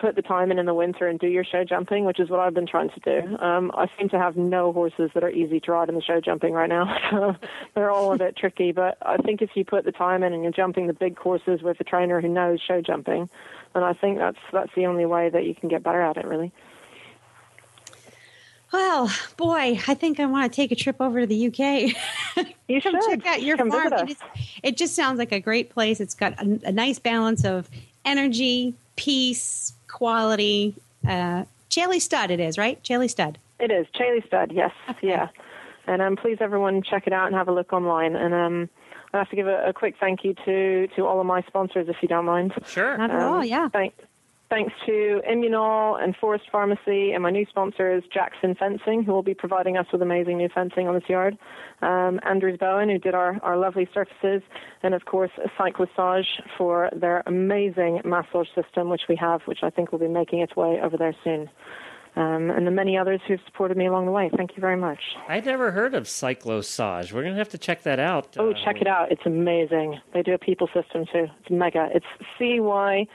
Speaker 4: put the time in in the winter and do your show jumping, which is what I've been trying to do. Um, I seem to have no horses that are easy to ride in the show jumping right now. They're all a bit tricky. But I think if you put the time in and you're jumping the big courses with a trainer who knows show jumping, then I think that's that's the only way that you can get better at it, really.
Speaker 2: Well, boy, I think I want to take a trip over to the UK.
Speaker 4: You
Speaker 2: Come
Speaker 4: should
Speaker 2: check out your
Speaker 4: Come
Speaker 2: farm.
Speaker 4: visit
Speaker 2: It,
Speaker 4: us.
Speaker 2: is, it just sounds like a great place. It's got a, a nice balance of energy, peace, quality. Uh, Chaley Stud, it is right. Chaley Stud.
Speaker 4: It is Chaley Stud, yes, yeah. And um, please, everyone, check it out and have a look online. And um, I have to give a, a quick thank you to to all of my sponsors, if you don't mind.
Speaker 1: Sure.
Speaker 2: Not at
Speaker 4: Um,
Speaker 2: all. Yeah.
Speaker 4: Thank, thanks to Immunol and Forest Pharmacy, and my new sponsor is Jackson Fencing, who will be providing us with amazing new fencing on this yard. Um, Andrews Bowen, who did our, our lovely surfaces, and of course, Cyclo-Ssage for their amazing massage system, which we have, which I think will be making its way over there soon. Um, and the many others who've supported me along the way. Thank you very much.
Speaker 1: I'd never heard of Cyclo-Ssage. We're going to have to check that out.
Speaker 4: Oh,
Speaker 1: uh,
Speaker 4: check it out. It's amazing. They do a people system too. It's mega. It's C Y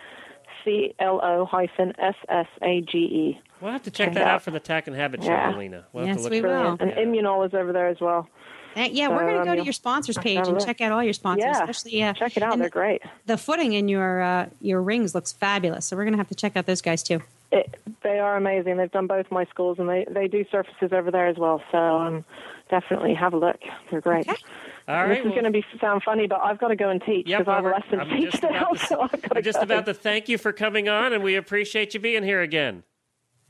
Speaker 4: C L O hyphen S S A G E.
Speaker 1: We'll have to check
Speaker 4: Check
Speaker 1: that out
Speaker 4: out.
Speaker 1: for the Tack and Habit show,
Speaker 4: Yeah.
Speaker 1: Melina. We'll have
Speaker 2: Yes,
Speaker 1: to look
Speaker 2: we
Speaker 1: for
Speaker 2: will.
Speaker 1: that.
Speaker 4: And
Speaker 1: Yeah.
Speaker 4: Immunol is over there as well.
Speaker 2: Uh, yeah, we're going to
Speaker 4: Um,
Speaker 2: go to your sponsors page and check out all your sponsors,
Speaker 4: Yeah.
Speaker 2: especially uh,
Speaker 4: Check it out. They're great.
Speaker 2: the footing in your uh, your rings looks fabulous. So we're going to have to check out those guys too.
Speaker 4: It, they are amazing. They've done both my schools, and they, they do surfaces over there as well. So um, definitely have a look. They're great.
Speaker 2: Okay.
Speaker 1: All
Speaker 4: And
Speaker 1: right.
Speaker 4: this is
Speaker 1: well-
Speaker 4: going to be sound funny, but I've got to go and teach
Speaker 1: Yep,
Speaker 4: because I have a lesson
Speaker 1: I'm
Speaker 4: to teach now.
Speaker 1: to-
Speaker 4: So I've got to
Speaker 1: I'm just
Speaker 4: go.
Speaker 1: about to thank you for coming on, and we appreciate you being here again.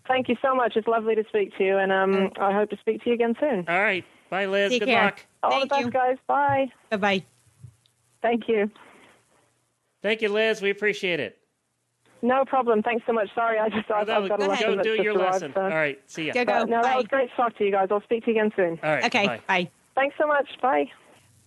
Speaker 4: Thank you so much. It's lovely to speak to you, and um, I hope to speak to you again soon.
Speaker 1: All right. Bye, Liz.
Speaker 2: Take
Speaker 1: Good
Speaker 2: care.
Speaker 1: luck.
Speaker 4: All
Speaker 2: Thank
Speaker 4: the best,
Speaker 2: you.
Speaker 4: guys. Bye.
Speaker 2: Bye bye.
Speaker 4: Thank you.
Speaker 1: Thank you, Liz. We appreciate it.
Speaker 4: No problem. Thanks so much. Sorry, I just I've,
Speaker 1: Oh,
Speaker 4: I've got a
Speaker 2: go
Speaker 4: lesson
Speaker 1: Go
Speaker 4: that's
Speaker 1: do your
Speaker 4: arrived,
Speaker 1: lesson.
Speaker 4: so-
Speaker 1: All right. See ya.
Speaker 2: Go go.
Speaker 4: But, no, that was great to talk to you guys. I'll speak to you again soon.
Speaker 1: All right.
Speaker 2: Okay.
Speaker 1: Bye.
Speaker 2: bye.
Speaker 4: Thanks so much. Bye.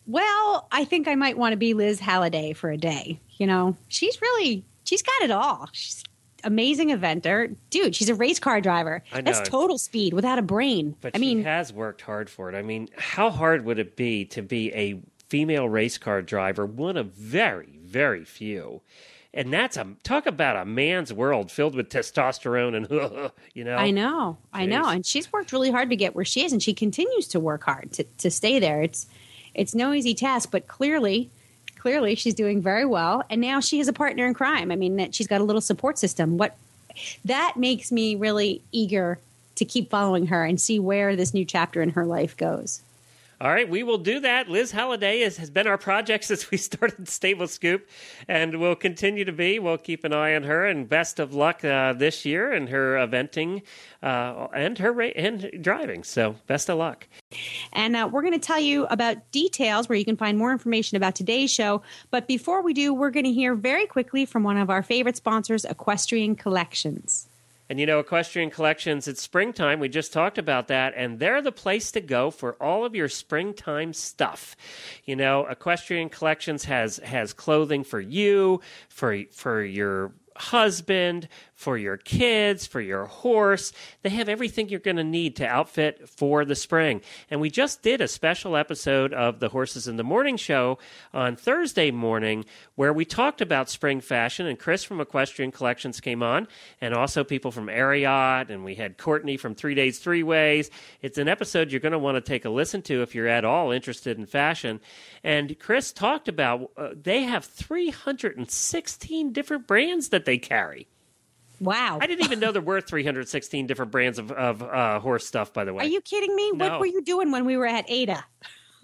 Speaker 2: Well, I think I might want to be Liz Halliday for a day. You know, she's really she's got it all. She's amazing eventer, dude. She's a race car driver.
Speaker 1: I
Speaker 2: That's total speed without a brain.
Speaker 1: But
Speaker 2: I mean,
Speaker 1: she has worked hard for it. I mean, how hard would it be to be a female race car driver? One of very, very few. And that's a talk about a man's world filled with testosterone and you know.
Speaker 2: I know, I know, and she's worked really hard to get where she is, and she continues to work hard to to stay there. It's it's no easy task, but clearly. Clearly, she's doing very well, and now she has a partner in crime. I mean, that she's got a little support system. What that makes me really eager to keep following her and see where this new chapter in her life goes.
Speaker 1: All right, we will do that. Liz Halliday is, has been our project since we started Stable Scoop, and will continue to be. We'll keep an eye on her, and best of luck uh, this year in her eventing uh, and her ra- and driving. So, best of luck.
Speaker 2: And uh, we're going to tell you about details where you can find more information about today's show. But before we do, we're going to hear very quickly from one of our favorite sponsors, Equestrian Collections.
Speaker 1: And you know, Equestrian Collections, it's springtime. We just talked about that, and they're the place to go for all of your springtime stuff. You know, Equestrian Collections has has clothing for you, for for your husband, for your kids, for your horse. They have everything you're going to need to outfit for the spring. And we just did a special episode of the Horses in the Morning show on Thursday morning where we talked about spring fashion and Chris from Equestrian Collections came on and also people from Ariat and we had Courtney from 3 Days 3 Ways. It's an episode you're going to want to take a listen to if you're at all interested in fashion. And Chris talked about uh, they have 316 different brands that they carry.
Speaker 2: Wow.
Speaker 1: I didn't even know there were 316 different brands of, of uh, horse stuff, by the way.
Speaker 2: Are you kidding me?
Speaker 1: No.
Speaker 2: What were you doing when we were at Ada?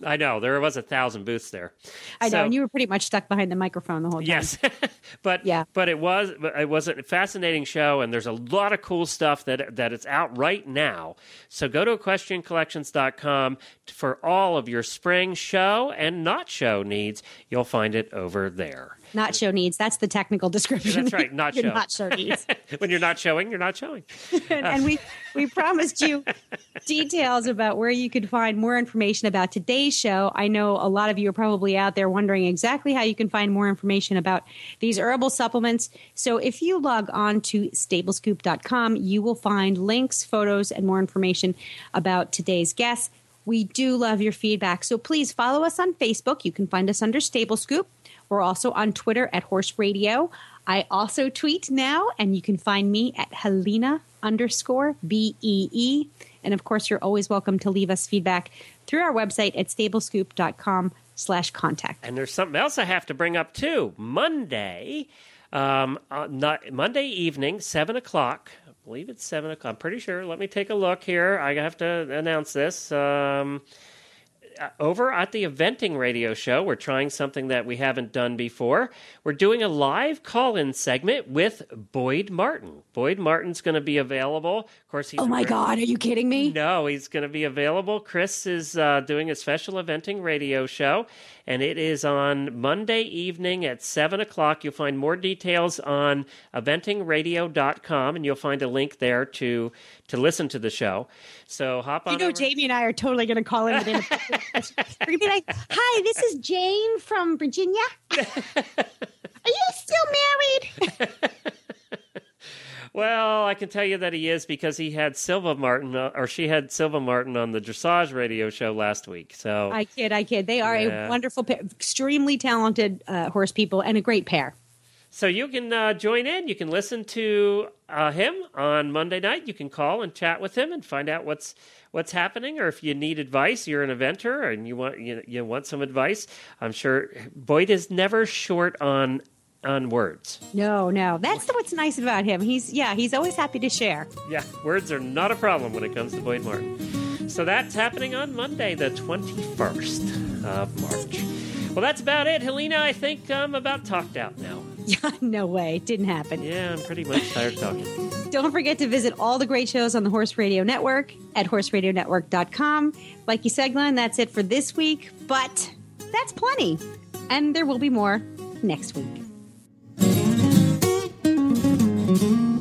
Speaker 1: I know. There was a thousand booths there.
Speaker 2: I know, and you were pretty much stuck behind the microphone the whole time.
Speaker 1: Yes, but
Speaker 2: Yeah.
Speaker 1: but it was it was a fascinating show, and there's a lot of cool stuff that that is out right now. So go to equestriancollections.com for all of your spring show and not show needs. You'll find it over there.
Speaker 2: Not show needs. That's the technical description.
Speaker 1: That's right, not
Speaker 2: You're
Speaker 1: show.
Speaker 2: Not show needs.
Speaker 1: when you're not showing, you're not showing.
Speaker 2: and, and we we promised you details about where you could find more information about today's show. I know a lot of you are probably out there wondering exactly how you can find more information about these herbal supplements. So if you log on to stablescoop.com, you will find links, photos, and more information about today's guests. We do love your feedback. So please follow us on Facebook. You can find us under Stable Scoop. We're also on Twitter at Horse Radio. I also tweet now, and you can find me at Helena underscore B E E. And of course, you're always welcome to leave us feedback through our website at stablescoop.com slash contact.
Speaker 1: And there's something else I have to bring up too. Monday, um, uh, not, Monday evening, seven o'clock. I believe it's seven o'clock. I'm pretty sure. Let me take a look here. I have to announce this. Um, over at the eventing radio show. We're trying something that we haven't done before. We're doing a live call-in segment with boyd martin. Boyd martin's going to be available. Of course he's
Speaker 2: Oh my
Speaker 1: very-
Speaker 2: God, are you kidding me?
Speaker 1: no, he's going to be available. Chris is uh, doing a special eventing radio show, and it is on Monday evening at 7 o'clock. You'll find more details on eventingradio.com, and you'll find a link there to to listen to the show. So hop on
Speaker 2: You know,
Speaker 1: over.
Speaker 2: Jamie and I are totally going to call in We're going to be like, hi, this is Jane from Virginia. Are you still married?
Speaker 1: Well, I can tell you that he is because he had Silva Martin, uh, or she had Silva Martin on the dressage radio show last week. So
Speaker 2: I kid, I kid. They are
Speaker 1: Yeah.
Speaker 2: a wonderful pair, extremely talented uh, horse people, and a great pair.
Speaker 1: So you can uh, join in. You can listen to uh, him on Monday night. You can call and chat with him and find out what's what's happening. Or if you need advice, you're an eventer and you want you, you want some advice. I'm sure Boyd is never short on on words.
Speaker 2: No, no, that's what's nice about him. He's yeah, he's always happy to share.
Speaker 1: Yeah, words are not a problem when it comes to Boyd Martin. So that's happening on Monday, the 21st of March. Well, that's about it, Helena. I think I'm about talked out now.
Speaker 2: Yeah, no way, didn't happen.
Speaker 1: Yeah, I'm pretty much tired talking.
Speaker 2: Don't forget to visit all the great shows on the Horse Radio Network at horseradionetwork.com. Like you said, Glenn, that's it for this week, but that's plenty. And there will be more next week. Mm-hmm.